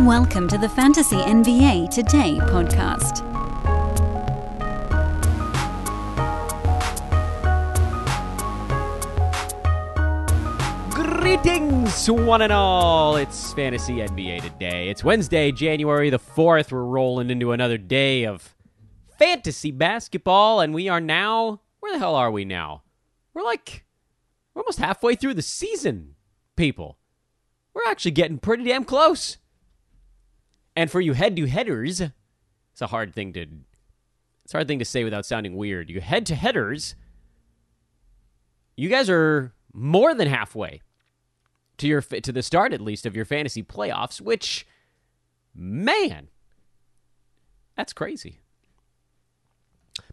Welcome to the Fantasy NBA Today podcast. Greetings, one and all. It's Fantasy NBA Today. It's Wednesday, January the 4th. We're rolling into another day of fantasy basketball, and we are now. Where the hell are we now? We're like. We're almost halfway through the season, people. We're actually getting pretty damn close. And for you head to headers, it's a hard thing to. It's a hard thing to say without sounding weird. You head to headers. You guys are more than halfway to your to the start at least of your fantasy playoffs, which man, that's crazy.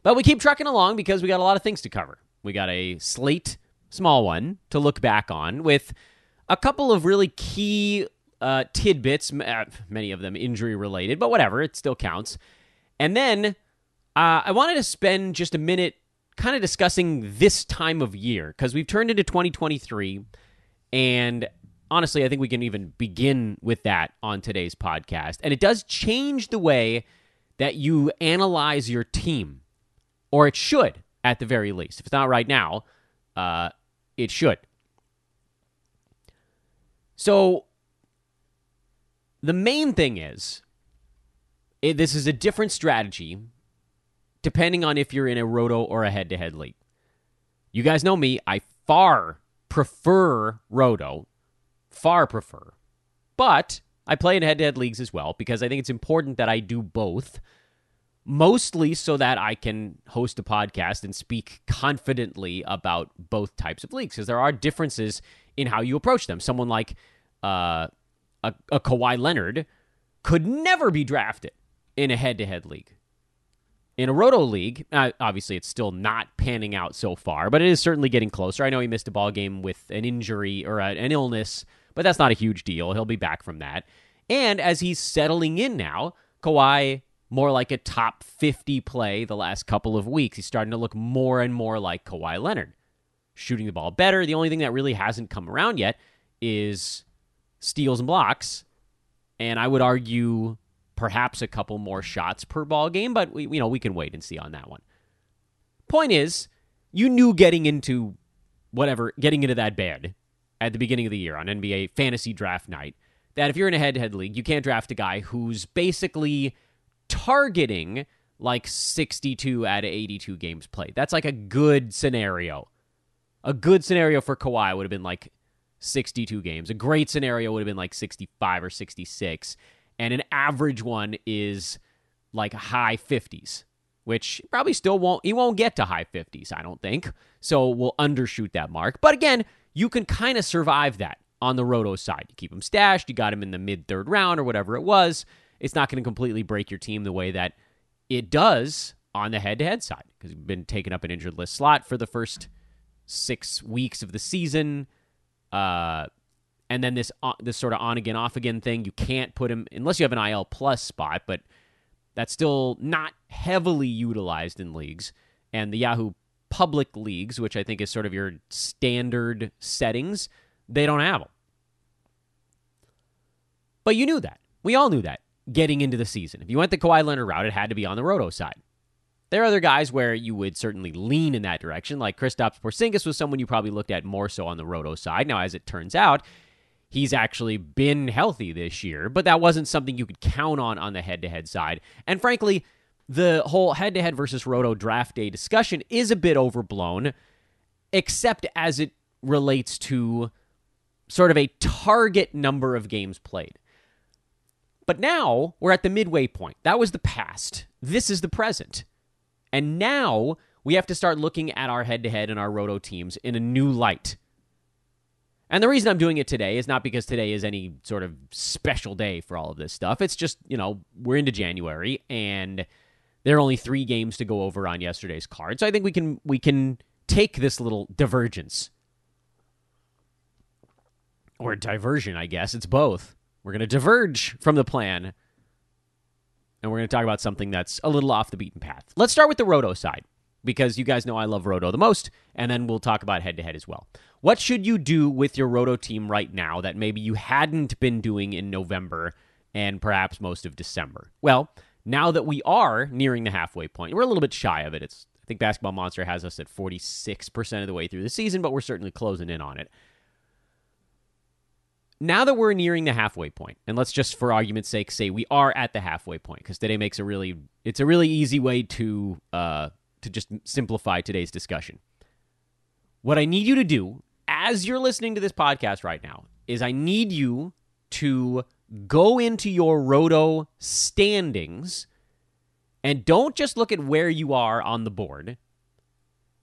But we keep trucking along because we got a lot of things to cover. We got a slate, small one, to look back on with a couple of really key uh, tidbits, uh, many of them injury related, but whatever, it still counts. And then uh, I wanted to spend just a minute kind of discussing this time of year because we've turned into 2023. And honestly, I think we can even begin with that on today's podcast. And it does change the way that you analyze your team, or it should at the very least. If it's not right now, uh, it should. So the main thing is it, this is a different strategy depending on if you're in a roto or a head to head league. You guys know me, I far prefer roto, far prefer. But I play in head to head leagues as well because I think it's important that I do both, mostly so that I can host a podcast and speak confidently about both types of leagues because there are differences in how you approach them. Someone like uh, a, a Kawhi Leonard could never be drafted in a head to head league. In a roto league, uh, obviously it's still not panning out so far, but it is certainly getting closer. I know he missed a ball game with an injury or a, an illness, but that's not a huge deal. He'll be back from that. And as he's settling in now, Kawhi more like a top 50 play the last couple of weeks. He's starting to look more and more like Kawhi Leonard. Shooting the ball better. The only thing that really hasn't come around yet is steals and blocks, and I would argue perhaps a couple more shots per ball game, but we you know we can wait and see on that one. Point is, you knew getting into whatever getting into that bed at the beginning of the year on NBA fantasy draft night that if you're in a head-to-head league, you can't draft a guy who's basically targeting like 62 out of 82 games played. That's like a good scenario. A good scenario for Kawhi would have been like 62 games. A great scenario would have been like 65 or 66. And an average one is like high 50s, which probably still won't, he won't get to high 50s, I don't think. So we'll undershoot that mark. But again, you can kind of survive that on the roto side. You keep him stashed, you got him in the mid third round or whatever it was. It's not going to completely break your team the way that it does on the head to head side because you've been taking up an injured list slot for the first six weeks of the season. Uh, and then this uh, this sort of on again off again thing. You can't put him unless you have an IL plus spot, but that's still not heavily utilized in leagues. And the Yahoo public leagues, which I think is sort of your standard settings, they don't have them. But you knew that. We all knew that getting into the season. If you went the Kawhi Leonard route, it had to be on the roto side. There are other guys where you would certainly lean in that direction, like Kristaps Porzingis was someone you probably looked at more so on the roto side. Now, as it turns out, he's actually been healthy this year, but that wasn't something you could count on on the head-to-head side. And frankly, the whole head-to-head versus roto draft day discussion is a bit overblown, except as it relates to sort of a target number of games played. But now we're at the midway point. That was the past. This is the present. And now we have to start looking at our head to head and our roto teams in a new light. And the reason I'm doing it today is not because today is any sort of special day for all of this stuff. It's just, you know, we're into January and there are only 3 games to go over on yesterday's card. So I think we can we can take this little divergence or diversion, I guess. It's both. We're going to diverge from the plan and we're going to talk about something that's a little off the beaten path. Let's start with the roto side because you guys know I love roto the most, and then we'll talk about head to head as well. What should you do with your roto team right now that maybe you hadn't been doing in November and perhaps most of December. Well, now that we are nearing the halfway point, we're a little bit shy of it. It's I think Basketball Monster has us at 46% of the way through the season, but we're certainly closing in on it. Now that we're nearing the halfway point, and let's just for argument's sake say we are at the halfway point because today makes a really it's a really easy way to uh to just simplify today's discussion. What I need you to do as you're listening to this podcast right now is I need you to go into your roto standings and don't just look at where you are on the board.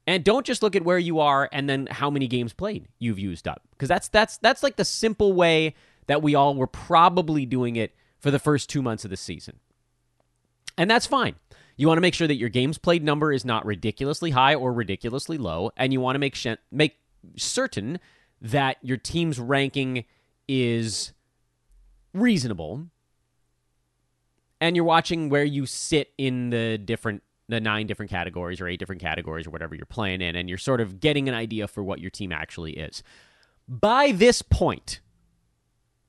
And don't just look at where you are and then how many games played you've used up. Because that's that's that's like the simple way that we all were probably doing it for the first two months of the season. And that's fine. You want to make sure that your games played number is not ridiculously high or ridiculously low, and you want to make sh- make certain that your team's ranking is reasonable and you're watching where you sit in the different the nine different categories or eight different categories or whatever you're playing in and you're sort of getting an idea for what your team actually is by this point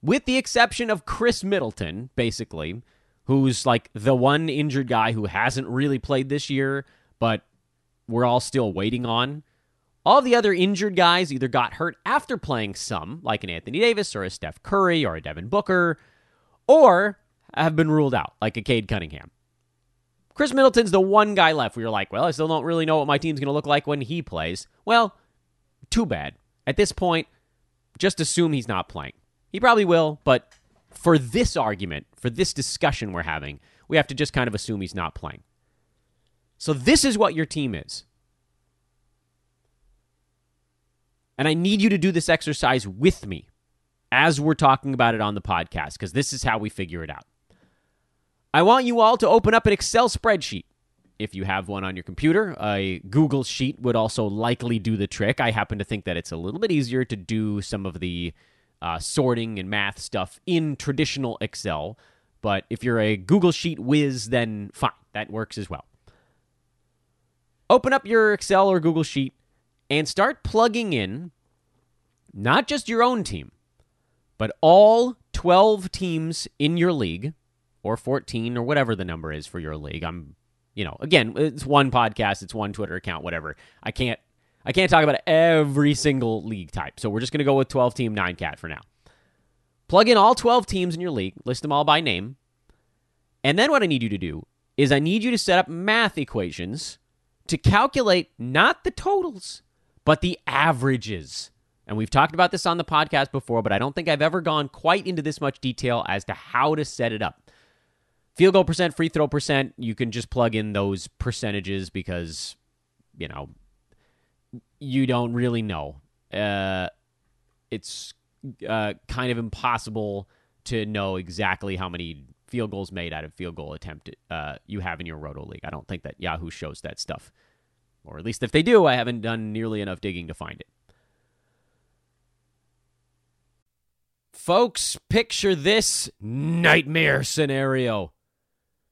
with the exception of Khris Middleton basically who's like the one injured guy who hasn't really played this year but we're all still waiting on all the other injured guys either got hurt after playing some, like an Anthony Davis or a Steph Curry or a Devin Booker, or have been ruled out, like a Cade Cunningham. Khris Middleton's the one guy left where you're like, well, I still don't really know what my team's going to look like when he plays. Well, too bad. At this point, just assume he's not playing. He probably will, but for this argument, for this discussion we're having, we have to just kind of assume he's not playing. So this is what your team is. And I need you to do this exercise with me as we're talking about it on the podcast, because this is how we figure it out. I want you all to open up an Excel spreadsheet. If you have one on your computer, a Google Sheet would also likely do the trick. I happen to think that it's a little bit easier to do some of the uh, sorting and math stuff in traditional Excel. But if you're a Google Sheet whiz, then fine, that works as well. Open up your Excel or Google Sheet and start plugging in not just your own team, but all 12 teams in your league or 14 or whatever the number is for your league. I'm, you know, again, it's one podcast, it's one Twitter account, whatever. I can't I can't talk about every single league type. So we're just going to go with 12 team 9 cat for now. Plug in all 12 teams in your league, list them all by name. And then what I need you to do is I need you to set up math equations to calculate not the totals, but the averages. And we've talked about this on the podcast before, but I don't think I've ever gone quite into this much detail as to how to set it up. Field goal percent, free throw percent, you can just plug in those percentages because, you know, you don't really know. Uh, it's uh, kind of impossible to know exactly how many field goals made out of field goal attempt uh, you have in your Roto League. I don't think that Yahoo shows that stuff. Or at least if they do, I haven't done nearly enough digging to find it. Folks, picture this nightmare scenario.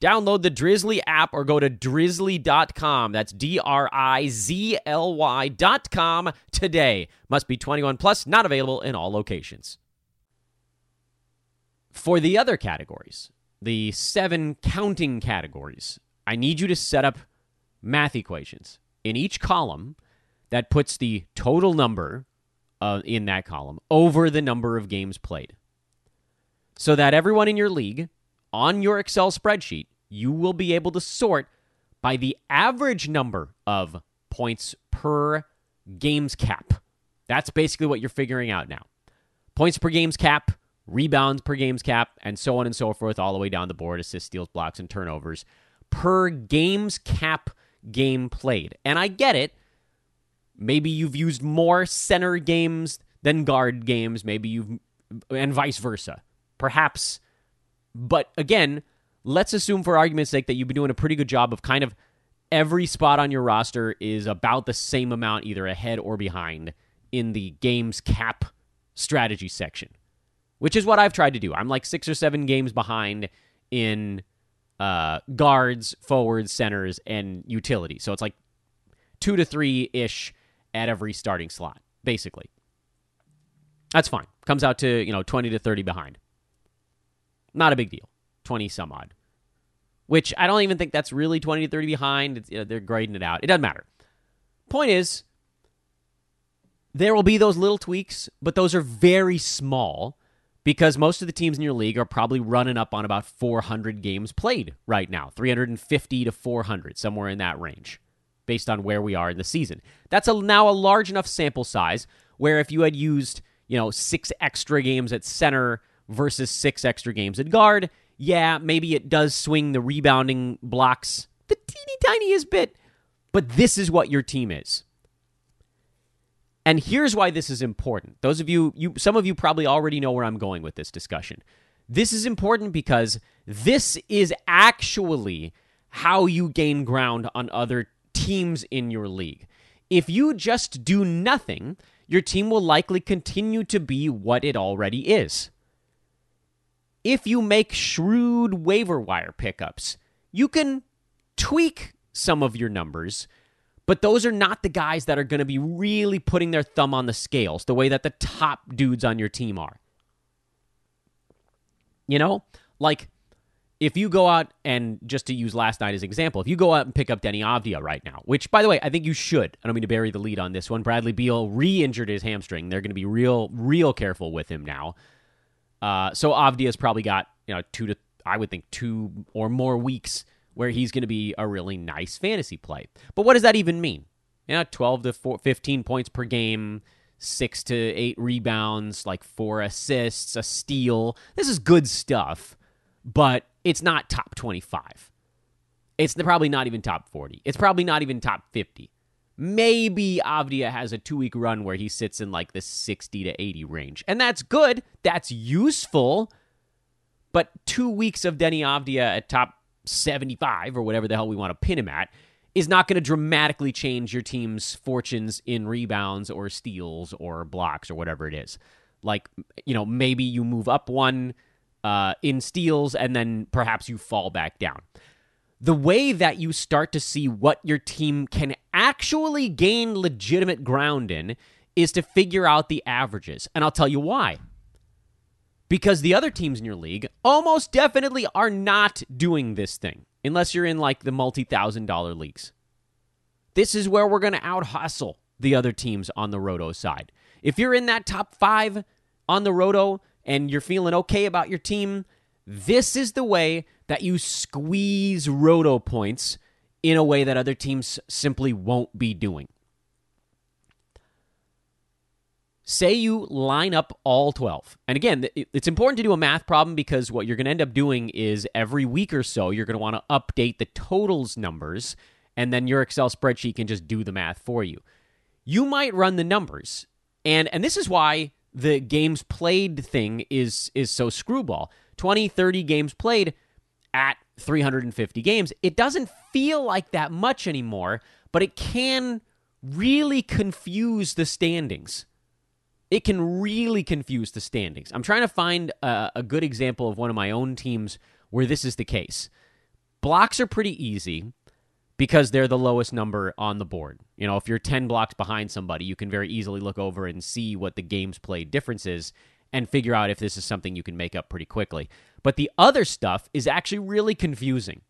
Download the Drizly app or go to drizly.com. That's D R I Z L Y.com today. Must be 21 plus, not available in all locations. For the other categories, the seven counting categories I need you to set up math equations in each column that puts the total number uh, in that column over the number of games played. So that everyone in your league on your Excel spreadsheet, you will be able to sort by the average number of points per games cap. That's basically what you're figuring out now. Points per games cap, rebounds per games cap, and so on and so forth, all the way down the board assists, steals, blocks, and turnovers per games cap game played. And I get it. Maybe you've used more center games than guard games. Maybe you've, and vice versa. Perhaps. But again, let's assume for argument's sake that you've been doing a pretty good job of kind of every spot on your roster is about the same amount, either ahead or behind, in the game's cap strategy section, which is what I've tried to do. I'm like six or seven games behind in uh, guards, forwards, centers, and utility. So it's like two to three ish at every starting slot, basically. That's fine. Comes out to, you know, 20 to 30 behind. Not a big deal. 20 some odd. Which I don't even think that's really 20 to 30 behind. You know, they're grading it out. It doesn't matter. Point is, there will be those little tweaks, but those are very small because most of the teams in your league are probably running up on about 400 games played right now 350 to 400, somewhere in that range, based on where we are in the season. That's a, now a large enough sample size where if you had used, you know, six extra games at center versus six extra games at guard, yeah, maybe it does swing the rebounding blocks the teeny tiniest bit, but this is what your team is. And here's why this is important. Those of you, you some of you probably already know where I'm going with this discussion. This is important because this is actually how you gain ground on other teams in your league. If you just do nothing, your team will likely continue to be what it already is. If you make shrewd waiver wire pickups, you can tweak some of your numbers but those are not the guys that are going to be really putting their thumb on the scales the way that the top dudes on your team are. You know, like if you go out and just to use last night as an example, if you go out and pick up Deni Avdija right now, which by the way, I think you should. I don't mean to bury the lead on this one. Bradley Beal re-injured his hamstring. They're going to be real, real careful with him now. Uh, so Avdija's probably got you know two to I would think two or more weeks where he's going to be a really nice fantasy play. But what does that even mean? You know, 12 to 4, 15 points per game, 6 to 8 rebounds, like 4 assists, a steal. This is good stuff, but it's not top 25. It's probably not even top 40. It's probably not even top 50. Maybe Avdija has a two week run where he sits in like the 60 to 80 range. And that's good. That's useful. But two weeks of Deni Avdija at top 75 or whatever the hell we want to pin him at is not going to dramatically change your team's fortunes in rebounds or steals or blocks or whatever it is. Like, you know, maybe you move up one uh, in steals and then perhaps you fall back down. The way that you start to see what your team can actually gain legitimate ground in is to figure out the averages. And I'll tell you why because the other teams in your league almost definitely are not doing this thing unless you're in like the multi thousand dollar leagues. This is where we're going to out hustle the other teams on the Roto side. If you're in that top five on the Roto and you're feeling okay about your team, this is the way that you squeeze Roto points in a way that other teams simply won't be doing. say you line up all 12. And again, it's important to do a math problem because what you're going to end up doing is every week or so, you're going to want to update the totals numbers, and then your Excel spreadsheet can just do the math for you. You might run the numbers. And and this is why the games played thing is is so screwball. 20, 30 games played at 350 games. It doesn't feel like that much anymore, but it can really confuse the standings it can really confuse the standings. I'm trying to find a, a, good example of one of my own teams where this is the case. Blocks are pretty easy because they're the lowest number on the board. You know, if you're 10 blocks behind somebody, you can very easily look over and see what the games played difference is and figure out if this is something you can make up pretty quickly. But the other stuff is actually really confusing.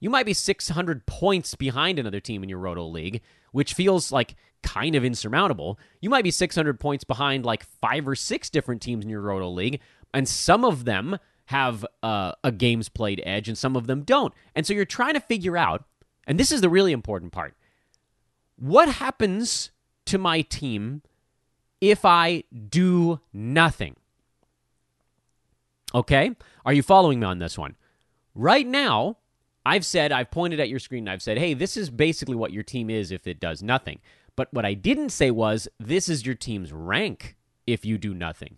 You might be 600 points behind another team in your Roto League, which feels like kind of insurmountable. You might be 600 points behind like five or six different teams in your Roto League, and some of them have uh, a games played edge and some of them don't. And so you're trying to figure out, and this is the really important part what happens to my team if I do nothing? Okay? Are you following me on this one? Right now, I've said, I've pointed at your screen and I've said, hey, this is basically what your team is if it does nothing. But what I didn't say was, this is your team's rank if you do nothing.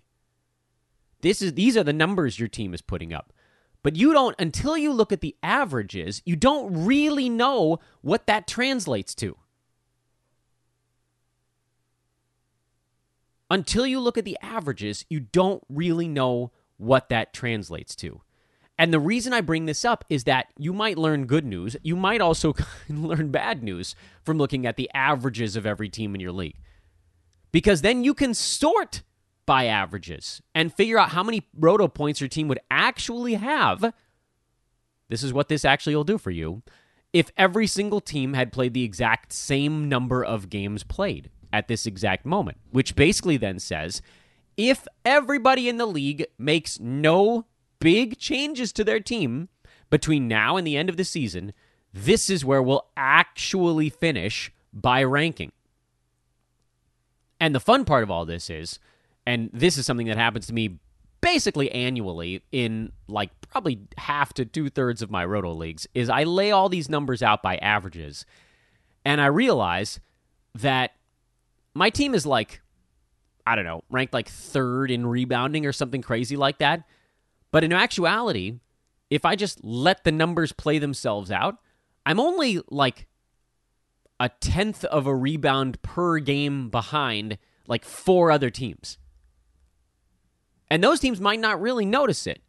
This is these are the numbers your team is putting up. But you don't until you look at the averages, you don't really know what that translates to. Until you look at the averages, you don't really know what that translates to. And the reason I bring this up is that you might learn good news. You might also learn bad news from looking at the averages of every team in your league. Because then you can sort by averages and figure out how many roto points your team would actually have. This is what this actually will do for you. If every single team had played the exact same number of games played at this exact moment, which basically then says if everybody in the league makes no big changes to their team between now and the end of the season, this is where we'll actually finish by ranking. And the fun part of all this is, and this is something that happens to me basically annually in like probably half to two thirds of my roto leagues, is I lay all these numbers out by averages. And I realize that my team is like, I don't know, ranked like third in rebounding or something crazy like that. But in actuality, if I just let the numbers play themselves out, I'm only like a tenth of a rebound per game behind like four other teams. And those teams might not really notice it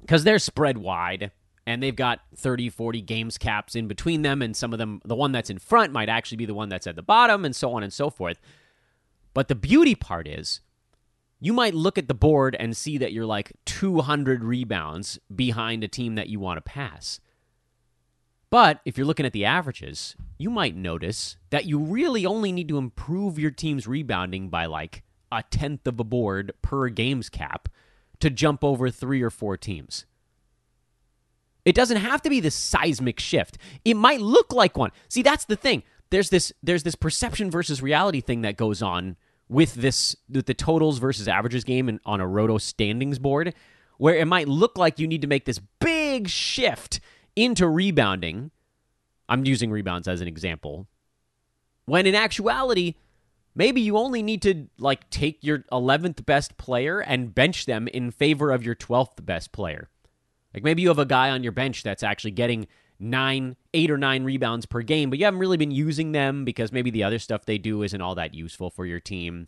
because they're spread wide and they've got 30, 40 games caps in between them. And some of them, the one that's in front might actually be the one that's at the bottom, and so on and so forth. But the beauty part is you might look at the board and see that you're like 200 rebounds behind a team that you want to pass. But if you're looking at the averages, you might notice that you really only need to improve your team's rebounding by like a tenth of a board per games cap to jump over three or four teams. It doesn't have to be this seismic shift. It might look like one. See, that's the thing. There's this there's this perception versus reality thing that goes on with this with the totals versus averages game and on a roto standings board where it might look like you need to make this big shift into rebounding i'm using rebounds as an example when in actuality maybe you only need to like take your 11th best player and bench them in favor of your 12th best player like maybe you have a guy on your bench that's actually getting nine, eight or nine rebounds per game, but you haven't really been using them because maybe the other stuff they do isn't all that useful for your team.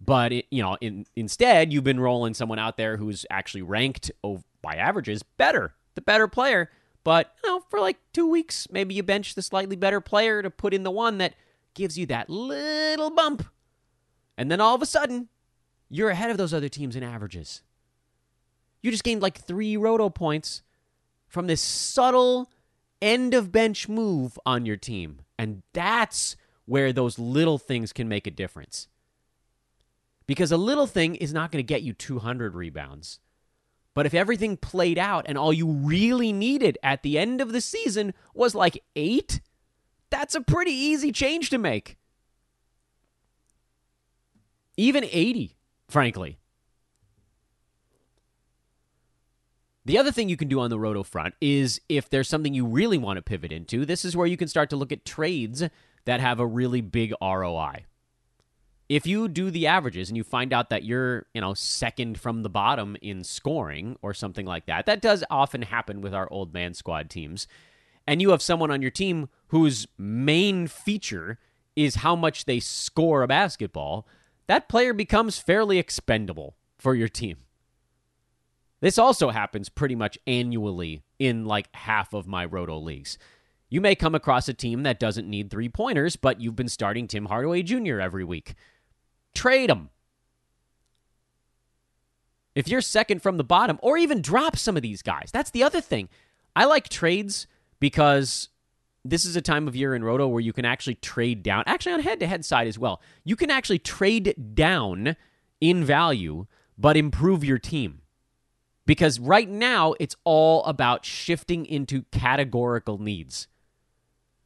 But it, you know, in, instead, you've been rolling someone out there who's actually ranked oh, by averages better, the better player. But you know, for like two weeks, maybe you bench the slightly better player to put in the one that gives you that little bump, and then all of a sudden, you're ahead of those other teams in averages. You just gained like three roto points from this subtle end of bench move on your team. And that's where those little things can make a difference. Because a little thing is not going to get you 200 rebounds. But if everything played out and all you really needed at the end of the season was like eight, that's a pretty easy change to make. Even 80, frankly. The other thing you can do on the roto front is if there's something you really want to pivot into, this is where you can start to look at trades that have a really big ROI. If you do the averages and you find out that you're, you know, second from the bottom in scoring or something like that, that does often happen with our old man squad teams. And you have someone on your team whose main feature is how much they score a basketball, that player becomes fairly expendable for your team. This also happens pretty much annually in like half of my roto leagues. You may come across a team that doesn't need three pointers, but you've been starting Tim Hardaway Jr. every week. Trade him. If you're second from the bottom, or even drop some of these guys. That's the other thing. I like trades because this is a time of year in Roto where you can actually trade down, actually on head to head side as well. You can actually trade down in value, but improve your team. Because right now, it's all about shifting into categorical needs.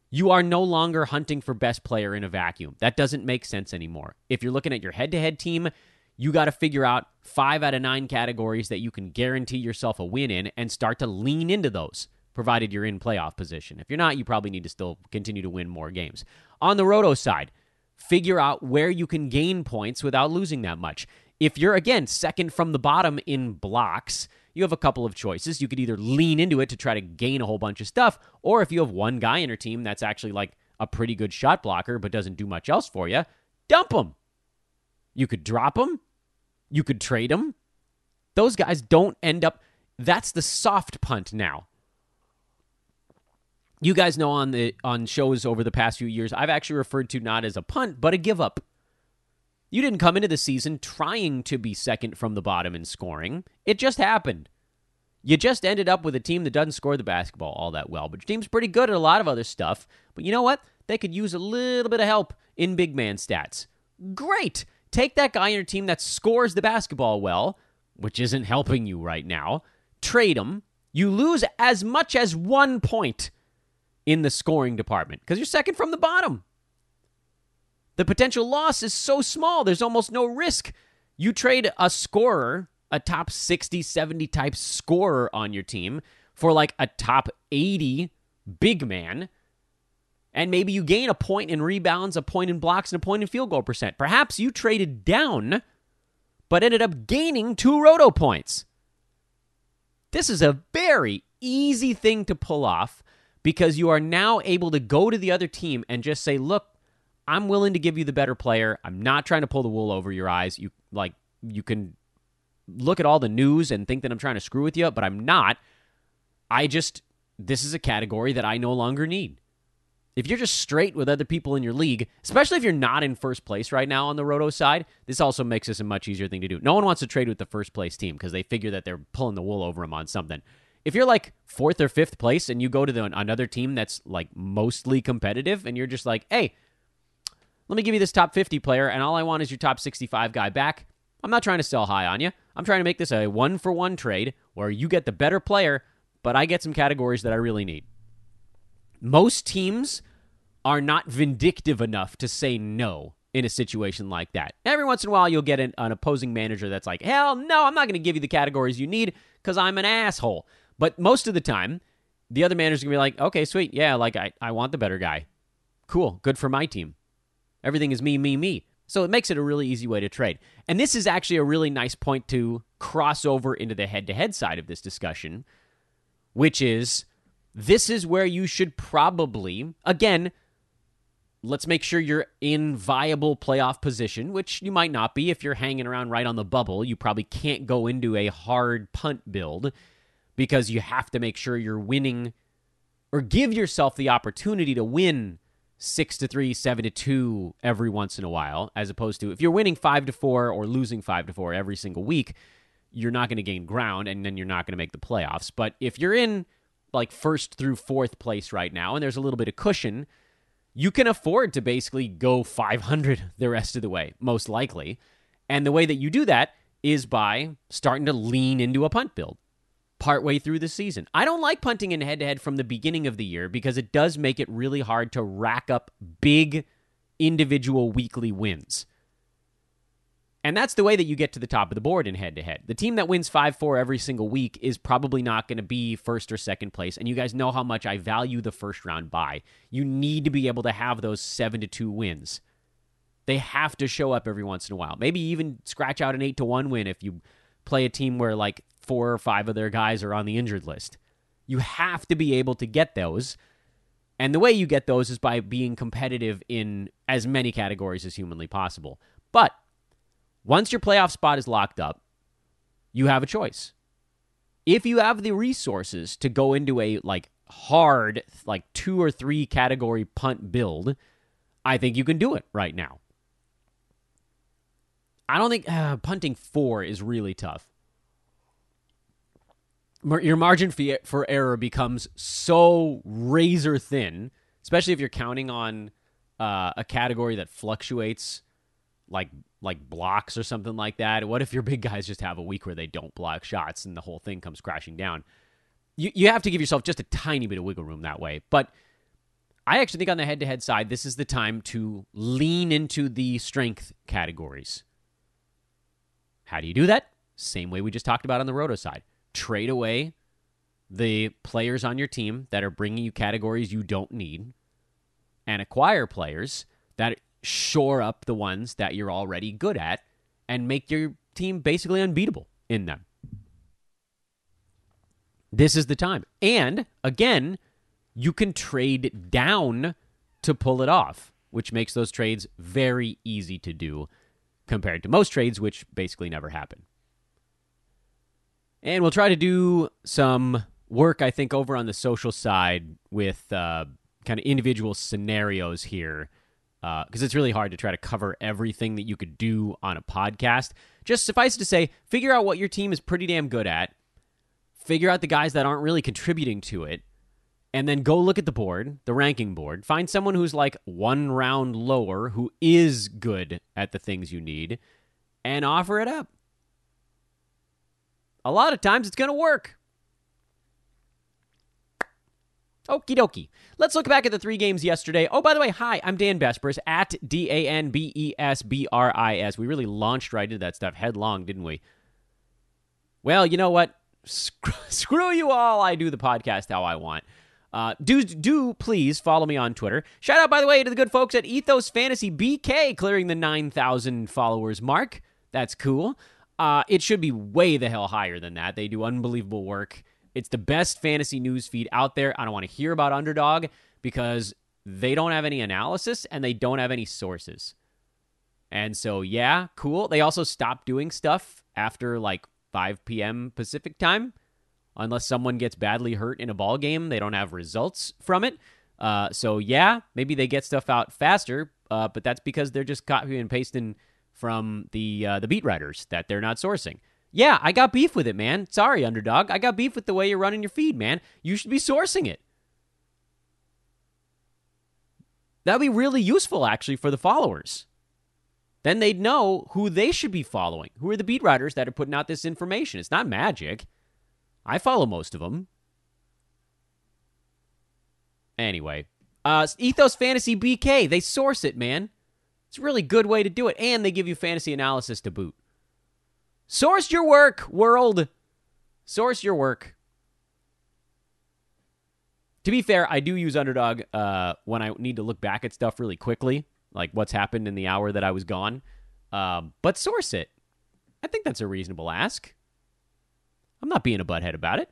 You are no longer hunting for best player in a vacuum. That doesn't make sense anymore. If you're looking at your head to head team, you got to figure out five out of nine categories that you can guarantee yourself a win in and start to lean into those, provided you're in playoff position. If you're not, you probably need to still continue to win more games. On the Roto side, figure out where you can gain points without losing that much. If you're, again, second from the bottom in blocks, you have a couple of choices. You could either lean into it to try to gain a whole bunch of stuff, or if you have one guy in your team that's actually like a pretty good shot blocker but doesn't do much else for you, dump him. You could drop him. You could trade him. Those guys don't end up. That's the soft punt now. You guys know on the on shows over the past few years, I've actually referred to not as a punt, but a give up. You didn't come into the season trying to be second from the bottom in scoring. It just happened. You just ended up with a team that doesn't score the basketball all that well, but your team's pretty good at a lot of other stuff. But you know what? They could use a little bit of help in big man stats. Great. Take that guy on your team that scores the basketball well, which isn't helping you right now. Trade him. You lose as much as one point in the scoring department because you're second from the bottom. The potential loss is so small, there's almost no risk. You trade a scorer, a top 60, 70 type scorer on your team for like a top 80 big man, and maybe you gain a point in rebounds, a point in blocks, and a point in field goal percent. Perhaps you traded down, but ended up gaining two roto points. This is a very easy thing to pull off because you are now able to go to the other team and just say, look, I'm willing to give you the better player. I'm not trying to pull the wool over your eyes. You like you can look at all the news and think that I'm trying to screw with you, but I'm not. I just this is a category that I no longer need. If you're just straight with other people in your league, especially if you're not in first place right now on the roto side, this also makes this a much easier thing to do. No one wants to trade with the first place team because they figure that they're pulling the wool over them on something. If you're like fourth or fifth place and you go to the, another team that's like mostly competitive and you're just like, hey, let me give you this top 50 player, and all I want is your top 65 guy back. I'm not trying to sell high on you. I'm trying to make this a one for one trade where you get the better player, but I get some categories that I really need. Most teams are not vindictive enough to say no in a situation like that. Every once in a while, you'll get an, an opposing manager that's like, hell no, I'm not going to give you the categories you need because I'm an asshole. But most of the time, the other manager's going to be like, okay, sweet. Yeah, like I, I want the better guy. Cool. Good for my team. Everything is me, me, me. So it makes it a really easy way to trade. And this is actually a really nice point to cross over into the head to head side of this discussion, which is this is where you should probably, again, let's make sure you're in viable playoff position, which you might not be if you're hanging around right on the bubble. You probably can't go into a hard punt build because you have to make sure you're winning or give yourself the opportunity to win six to three, seven to two every once in a while, as opposed to if you're winning five to four or losing five to four every single week, you're not going to gain ground and then you're not going to make the playoffs. But if you're in like first through fourth place right now and there's a little bit of cushion, you can afford to basically go 500 the rest of the way, most likely. And the way that you do that is by starting to lean into a punt build partway through the season. I don't like punting in head to head from the beginning of the year because it does make it really hard to rack up big individual weekly wins. And that's the way that you get to the top of the board in head to head. The team that wins 5 4 every single week is probably not going to be first or second place. And you guys know how much I value the first round bye. You need to be able to have those 7 to 2 wins. They have to show up every once in a while. Maybe even scratch out an 8 to 1 win if you play a team where like four or five of their guys are on the injured list. You have to be able to get those. And the way you get those is by being competitive in as many categories as humanly possible. But once your playoff spot is locked up, you have a choice. If you have the resources to go into a like hard like two or three category punt build, I think you can do it right now. I don't think uh, punting four is really tough your margin for error becomes so razor thin, especially if you're counting on uh, a category that fluctuates, like like blocks or something like that. What if your big guys just have a week where they don't block shots and the whole thing comes crashing down? You you have to give yourself just a tiny bit of wiggle room that way. But I actually think on the head to head side, this is the time to lean into the strength categories. How do you do that? Same way we just talked about on the roto side. Trade away the players on your team that are bringing you categories you don't need and acquire players that shore up the ones that you're already good at and make your team basically unbeatable in them. This is the time. And again, you can trade down to pull it off, which makes those trades very easy to do compared to most trades, which basically never happen. And we'll try to do some work, I think, over on the social side with uh, kind of individual scenarios here because uh, it's really hard to try to cover everything that you could do on a podcast. Just suffice to say, figure out what your team is pretty damn good at, figure out the guys that aren't really contributing to it, and then go look at the board, the ranking board. Find someone who's like one round lower who is good at the things you need, and offer it up. A lot of times it's going to work. Okie dokie. Let's look back at the three games yesterday. Oh, by the way, hi, I'm Dan Besbris at D A N B E S B R I S. We really launched right into that stuff headlong, didn't we? Well, you know what? Screw you all. I do the podcast how I want. Uh, do do please follow me on Twitter. Shout out, by the way, to the good folks at Ethos Fantasy BK clearing the 9,000 followers mark. That's cool. Uh, it should be way the hell higher than that. They do unbelievable work. It's the best fantasy news feed out there. I don't want to hear about Underdog because they don't have any analysis and they don't have any sources. And so, yeah, cool. They also stopped doing stuff after like 5 p.m. Pacific time, unless someone gets badly hurt in a ball game. They don't have results from it. Uh, so, yeah, maybe they get stuff out faster, uh, but that's because they're just copying and pasting from the uh, the beat writers that they're not sourcing. Yeah, I got beef with it, man. Sorry, underdog. I got beef with the way you're running your feed, man. You should be sourcing it. That'd be really useful, actually, for the followers. Then they'd know who they should be following. Who are the beat writers that are putting out this information? It's not magic. I follow most of them. Anyway, uh, Ethos Fantasy BK, they source it, man. It's a really good way to do it, and they give you fantasy analysis to boot. Source your work, world. Source your work. To be fair, I do use Underdog uh, when I need to look back at stuff really quickly, like what's happened in the hour that I was gone. Um, but source it. I think that's a reasonable ask. I'm not being a butthead about it.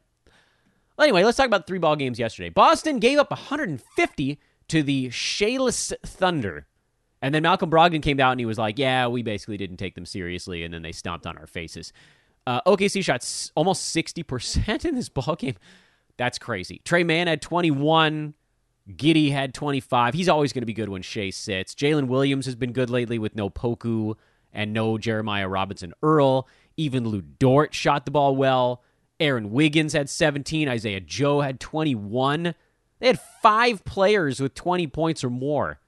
Well, anyway, let's talk about three ball games yesterday. Boston gave up 150 to the Shai-less Thunder. And then Malcolm Brogdon came out and he was like, "Yeah, we basically didn't take them seriously," and then they stomped on our faces. Uh, OKC shot s- almost sixty percent in this ball game. That's crazy. Tre Mann had twenty one. Giddey had twenty five. He's always going to be good when Shai sits. Jalen Williams has been good lately with no Poku and no Jeremiah Robinson Earl. Even Lu Dort shot the ball well. Aaron Wiggins had 17. Isaiah Joe had 21. They had five players with 20 points or more.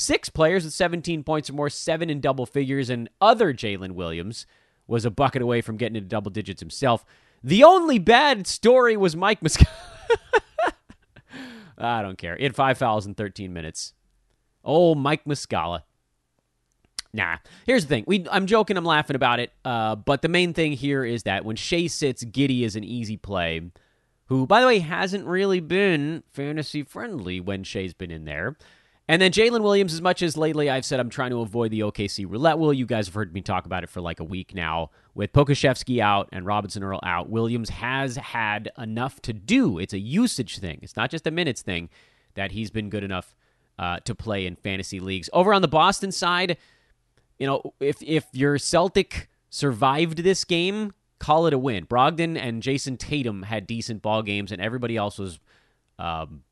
Six players with 17 points or more, seven in double figures, and other Jalen Williams was a bucket away from getting into double digits himself. The only bad story was Mike Muscala. I don't care. He had five fouls in 13 minutes. Oh, Mike Muscala. Nah. Here's the thing. We, I'm joking. I'm laughing about it. Uh, but the main thing here is that when Shai sits, Giddey is an easy play. Who, by the way, hasn't really been fantasy friendly when Shai's been in there. And then Jalen Williams, as much as lately I've said I'm trying to avoid the OKC roulette wheel, you guys have heard me talk about it for like a week now. With Pokusevski out and Robinson Earl out, Williams has had enough to do. It's a usage thing. It's not just a minutes thing that he's been good enough uh, to play in fantasy leagues. Over on the Boston side, you know, if if your Celtic survived this game, call it a win. Brogdon and Jayson Tatum had decent ball games, and everybody else was um,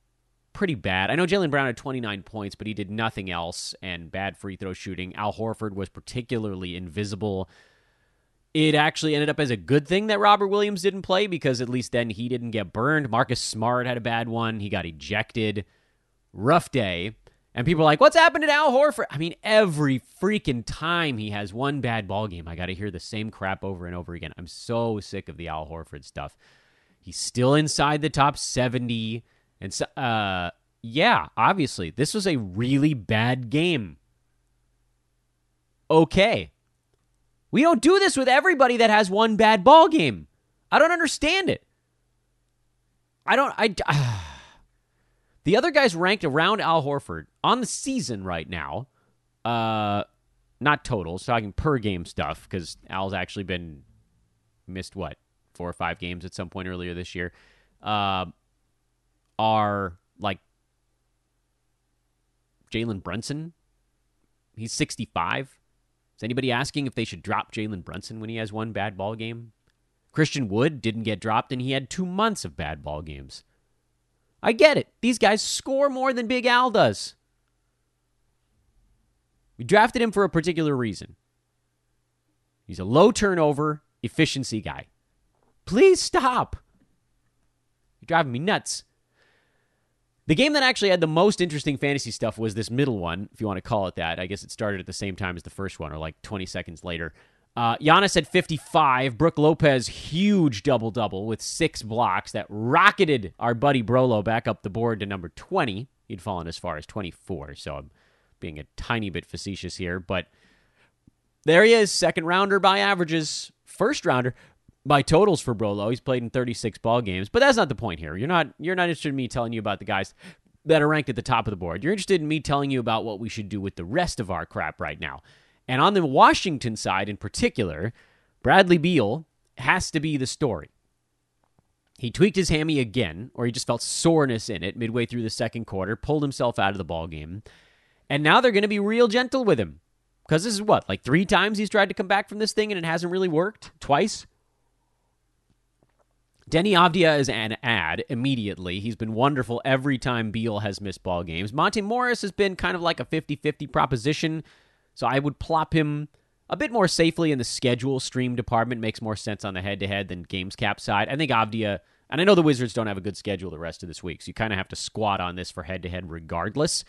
pretty bad. I know Jaylen Brown had 29 points, but he did nothing else and bad free throw shooting. Al Horford was particularly invisible. It actually ended up as a good thing that Robert Williams didn't play because at least then he didn't get burned. Marcus Smart had a bad one. He got ejected. Rough day. And people are like, what's happened to Al Horford? I mean, every freaking time he has one bad ball game, I got to hear the same crap over and over again. I'm so sick of the Al Horford stuff. He's still inside the top 70. And so, uh, yeah, obviously, this was a really bad game. Okay. We don't do this with everybody that has one bad ball game. I don't understand it. I don't. I. Uh, the other guys ranked around Al Horford on the season right now. Uh, not totals, talking per game stuff because Al's actually been missed what four or five games at some point earlier this year. Uh, are like Jalen Brunson. He's 65. Is anybody asking if they should drop Jalen Brunson when he has one bad ball game? Christian Wood didn't get dropped and he had two months of bad ball games. I get it. These guys score more than Big Al does. We drafted him for a particular reason. He's a low turnover efficiency guy. Please stop. You're driving me nuts. The game that actually had the most interesting fantasy stuff was this middle one, if you want to call it that. I guess it started at the same time as the first one, or like 20 seconds later. Uh, Giannis at 55. Brook Lopez, huge double double with six blocks that rocketed our buddy Brolo back up the board to number 20. He'd fallen as far as 24, so I'm being a tiny bit facetious here. But there he is, second rounder by averages, first rounder by totals for Brolo. He's played in 36 ball games, but that's not the point here. You're not you're not interested in me telling you about the guys that are ranked at the top of the board. You're interested in me telling you about what we should do with the rest of our crap right now. And on the Washington side in particular, Bradley Beal has to be the story. He tweaked his hammy again, or he just felt soreness in it midway through the second quarter, pulled himself out of the ball game. And now they're going to be real gentle with him. Because this is what, like three times he's tried to come back from this thing and it hasn't really worked? Twice? Deni Avdija is an ad immediately. He's been wonderful every time Beal has missed ball games. Monte Morris has been kind of like a 50 50 proposition, so I would plop him a bit more safely in the schedule stream department. Makes more sense on the head to head than games cap side. I think Avdija, and I know the Wizards don't have a good schedule the rest of this week, so you kind of have to squat on this for head to head regardless.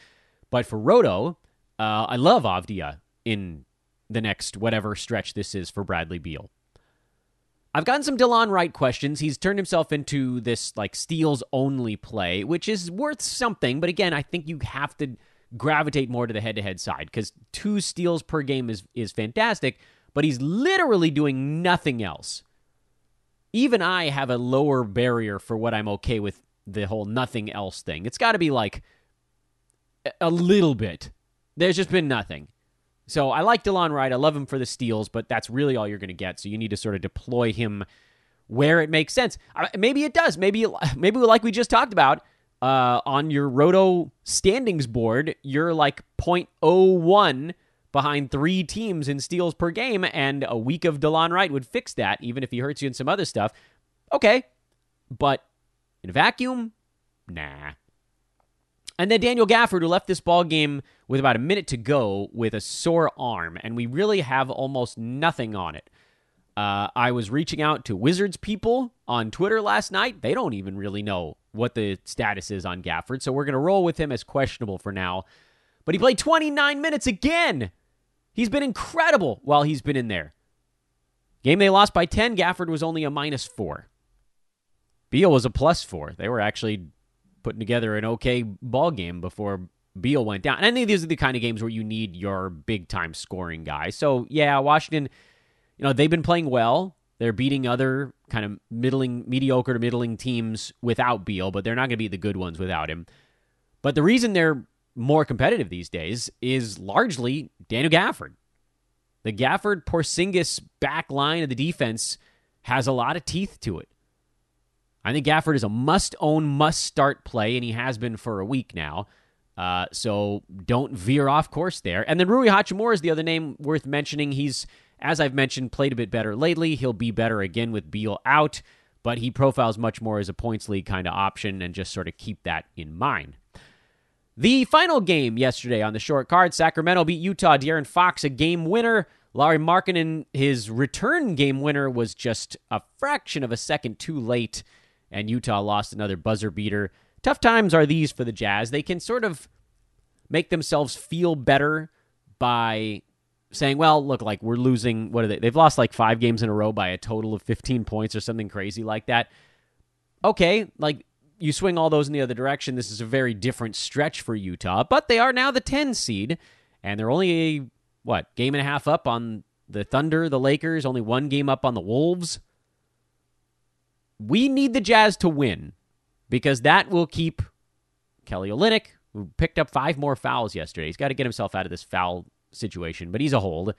But for Roto, uh, I love Avdija in the next whatever stretch this is for Bradley Beal. I've gotten some Delon Wright questions. He's turned himself into this like steals only play, which is worth something. But again, I think you have to gravitate more to the head to head side because two steals per game is is fantastic, but he's literally doing nothing else. Even I have a lower barrier for what I'm okay with the whole nothing else thing. It's got to be like a little bit. There's just been nothing. So I like Delon Wright. I love him for the steals, but that's really all you're going to get. So you need to sort of deploy him where it makes sense. Maybe it does. Maybe maybe like we just talked about uh, on your Roto standings board, you're like 0.01 behind three teams in steals per game, and a week of Delon Wright would fix that, even if he hurts you in some other stuff. Okay, but in a vacuum, nah. And then Daniel Gafford, who left this ball game with about a minute to go with a sore arm, and we really have almost nothing on it. Uh, I was reaching out to Wizards people on Twitter last night. They don't even really know what the status is on Gafford, so we're going to roll with him as questionable for now. But he played 29 minutes again. He's been incredible while he's been in there. Game they lost by 10, Gafford was only a minus four. Beal was a plus four. They were actually putting together an okay ball game before Beal went down. And I think these are the kind of games where you need your big time scoring guy. So yeah, Washington, you know, they've been playing well. They're beating other kind of middling, mediocre to middling teams without Beal, but they're not going to be the good ones without him. But the reason they're more competitive these days is largely Daniel Gafford. The Gafford Porzingis back line of the defense has a lot of teeth to it. I think Gafford is a must own, must start play, and he has been for a week now. Uh, so don't veer off course there. And then Rui Hachimura is the other name worth mentioning. He's, as I've mentioned, played a bit better lately. He'll be better again with Beal out, but he profiles much more as a points league kind of option, and just sort of keep that in mind. The final game yesterday on the short card Sacramento beat Utah. De'Aaron Fox, a game winner. Lauri Markkanen, his return game winner, was just a fraction of a second too late and Utah lost another buzzer beater. Tough times are these for the Jazz. They can sort of make themselves feel better by saying, well, look, like we're losing. What are they? They've lost like five games in a row by a total of 15 points or something crazy like that. Okay, like you swing all those in the other direction, this is a very different stretch for Utah. But they are now the 10 seed, and they're only a, what, game and a half up on the Thunder, the Lakers, only one game up on the Wolves. We need the Jazz to win because that will keep Kelly Olynyk, who picked up five more fouls yesterday. He's got to get himself out of this foul situation, but he's a hold.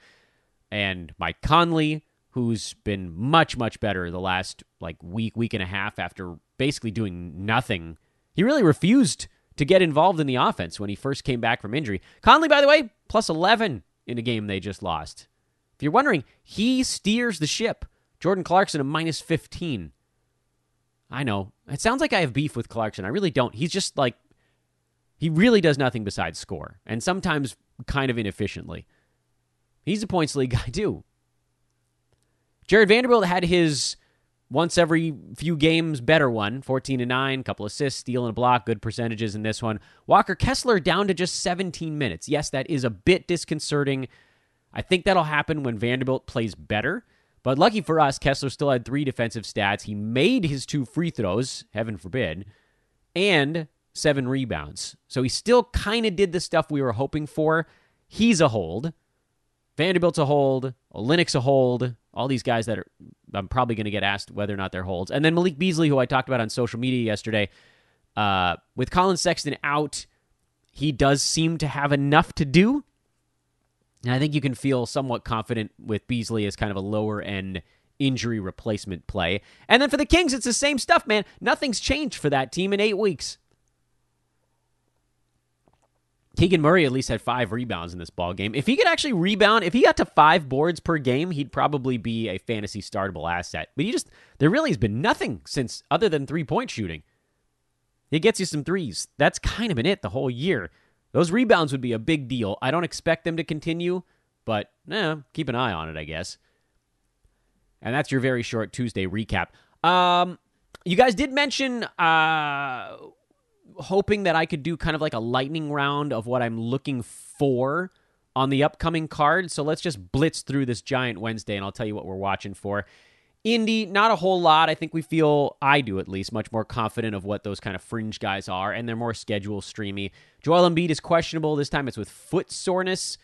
And Mike Conley, who's been much, much better the last like week, week and a half after basically doing nothing. He really refused to get involved in the offense when he first came back from injury. Conley, by the way, plus 11 in a game they just lost. If you're wondering, he steers the ship. Jordan Clarkson a minus 15. I know. It sounds like I have beef with Clarkson. I really don't. He's just like, he really does nothing besides score, and sometimes kind of inefficiently. He's a points league guy, too. Jared Vanderbilt had his once every few games better one 14 to 9 couple assists steal and a block good percentages in this one walker kessler down to just 17 minutes yes that is a bit disconcerting i think that'll happen when vanderbilt plays better but lucky for us kessler still had three defensive stats. He made his two free throws heaven forbid and seven rebounds. So he still kind of did the stuff we were hoping for. He's a hold. Vanderbilt's a hold. Olynyk's a hold. All these guys that are I'm probably going to get asked whether or not they're holds. And then Malik Beasley, who I talked about on social media yesterday, uh, with Collin Sexton out, he does seem to have enough to do. And I think you can feel somewhat confident with Beasley as kind of a lower end injury replacement play. And then for the Kings, it's the same stuff, man. Nothing's changed for that team in eight weeks. Keegan Murray at least had five rebounds in this ball game. If he could actually rebound, if he got to five boards per game, he'd probably be a fantasy startable asset. But he just there really has been nothing since other than three point shooting. He gets you some threes. That's kind of been it the whole year. Those rebounds would be a big deal. I don't expect them to continue, but eh, keep an eye on it, I guess. And that's your very short Tuesday recap. Um, you guys did mention uh, hoping that I could do kind of like a lightning round of what I'm looking for on the upcoming card. So let's just blitz through this giant Wednesday and I'll tell you what we're watching for. Indy, not a whole lot. I think we feel, I do at least, much more confident of what those kind of fringe guys are, and they're more schedule streamy. Joel Embiid is questionable. This time it's with foot soreness.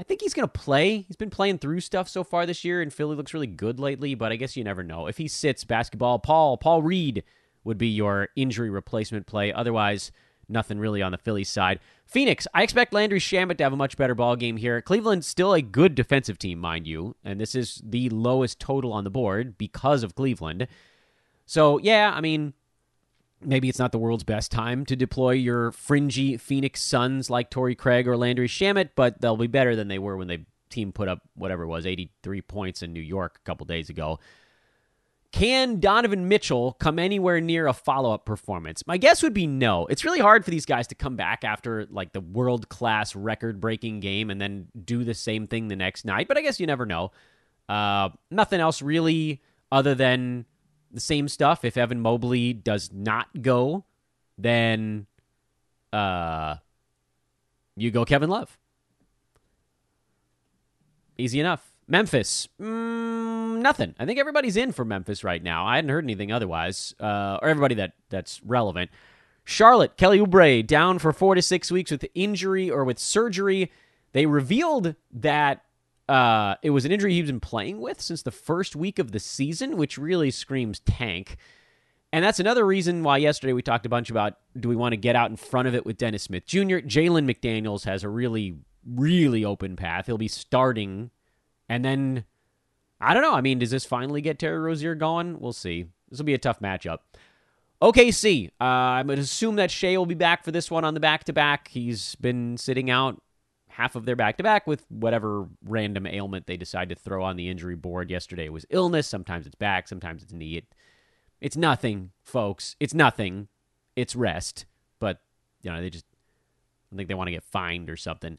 I think he's going to play. He's been playing through stuff so far this year, and Philly looks really good lately, but I guess you never know. If he sits basketball, Paul, Paul Reed would be your injury replacement play. Otherwise, nothing really on the Phillies side. Phoenix, I expect Landry Shamet to have a much better ball game here. Cleveland's still a good defensive team, mind you, and this is the lowest total on the board because of Cleveland. So, yeah, I mean, maybe it's not the world's best time to deploy your fringy Phoenix Suns like Torrey Craig or Landry Shamet, but they'll be better than they were when the team put up whatever it was, 83 points in New York a couple days ago. Can Donovan Mitchell come anywhere near a follow up performance? My guess would be no. It's really hard for these guys to come back after like the world class record breaking game and then do the same thing the next night, but I guess you never know. Uh, nothing else really other than the same stuff. If Evan Mobley does not go, then uh, you go Kevin Love. Easy enough. Memphis. Mm, nothing. I think everybody's in for Memphis right now. I hadn't heard anything otherwise, uh, or everybody that that's relevant. Charlotte, Kelly Oubre down for four to six weeks with injury or with surgery. They revealed that uh, it was an injury he's been playing with since the first week of the season, which really screams tank. And that's another reason why yesterday we talked a bunch about do we want to get out in front of it with Dennis Smith Jr. Jalen McDaniels has a really, really open path. He'll be starting and then, I don't know. I mean, does this finally get Terry Rozier going? We'll see. This will be a tough matchup. OKC. Uh, I'm going to assume that Shai will be back for this one on the back to back. He's been sitting out half of their back to back with whatever random ailment they decide to throw on the injury board. Yesterday it was illness. Sometimes it's back. Sometimes it's knee. It, it's nothing, folks. It's nothing. It's rest. But, you know, they just, I think they want to get fined or something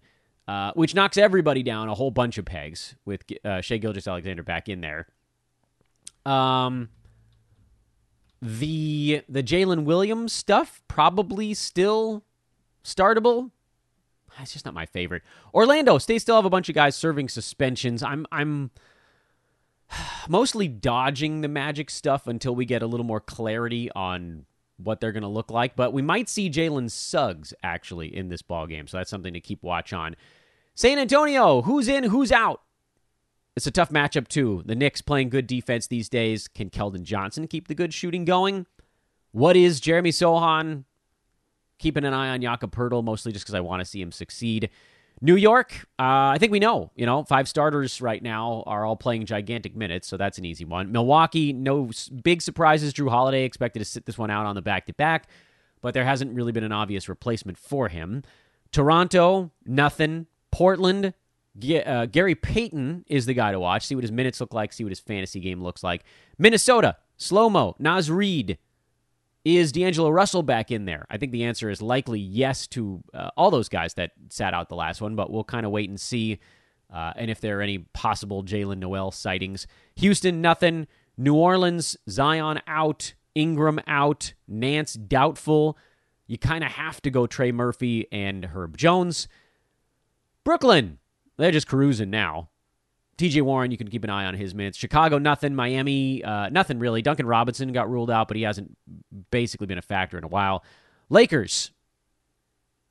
uh, which knocks everybody down a whole bunch of pegs with uh, Shai Gilgeous-Alexander back in there. Um, the the Jalen Williams stuff probably still startable. It's just not my favorite. Orlando, they still have a bunch of guys serving suspensions. I'm I'm mostly dodging the Magic stuff until we get a little more clarity on what they're going to look like. But we might see Jalen Suggs actually in this ball game, so that's something to keep watch on. San Antonio, who's in, who's out? It's a tough matchup too. The Knicks playing good defense these days. Can Keldon Johnson keep the good shooting going? What is Jeremy Sochan? Keeping an eye on Jakob Poeltl, mostly just because I want to see him succeed. New York, uh, I think we know. You know, five starters right now are all playing gigantic minutes, so that's an easy one. Milwaukee, no big surprises. Jrue Holiday expected to sit this one out on the back to back, but there hasn't really been an obvious replacement for him. Toronto, nothing. Portland, uh, Gary Payton is the guy to watch. See what his minutes look like. See what his fantasy game looks like. Minnesota, slow mo. Naz Reid. Is D'Angelo Russell back in there? I think the answer is likely yes to uh, all those guys that sat out the last one, but we'll kind of wait and see. Uh, and if there are any possible Jaylen Nowell sightings. Houston, nothing. New Orleans, Zion out. Ingram out. Nance doubtful. You kind of have to go Trey Murphy and Herb Jones. Brooklyn, they're just cruising now. TJ Warren, you can keep an eye on his minutes. Chicago, nothing. Miami, uh, nothing really. Duncan Robinson got ruled out, but he hasn't basically been a factor in a while. Lakers,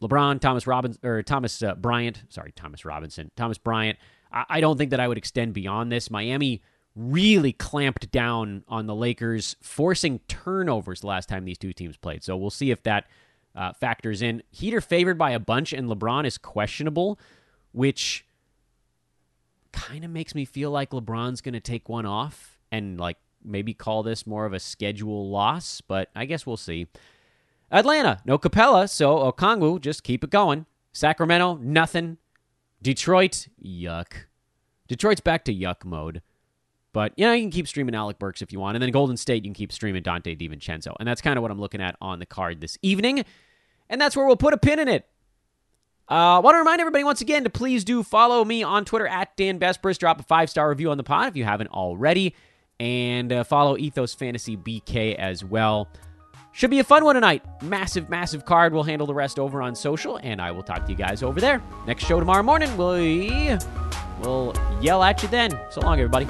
LeBron, Thomas Robinson, or Thomas uh, Bryant. Sorry, Thomas Robinson. Thomas Bryant. I-, I don't think that I would extend beyond this. Miami really clamped down on the Lakers, forcing turnovers the last time these two teams played. So we'll see if that uh, factors in. Heat are favored by a bunch, and LeBron is questionable, which kind of makes me feel like LeBron's going to take one off and like maybe call this more of a schedule loss, but I guess we'll see. Atlanta, no Capela, so Okongwu, just keep it going. Sacramento, nothing. Detroit, yuck. Detroit's back to yuck mode. But, you know, you can keep streaming Alec Burks if you want. And then Golden State, you can keep streaming Donte DiVincenzo. And that's kind of what I'm looking at on the card this evening. And that's where we'll put a pin in it. I uh, want to remind everybody once again to please do follow me on Twitter at Dan Besbris. Drop a five star review on the pod if you haven't already. And uh, follow Ethos Fantasy BK as well. Should be a fun one tonight. Massive, massive card. We'll handle the rest over on social, and I will talk to you guys over there. Next show tomorrow morning. We will yell at you then. So long, everybody.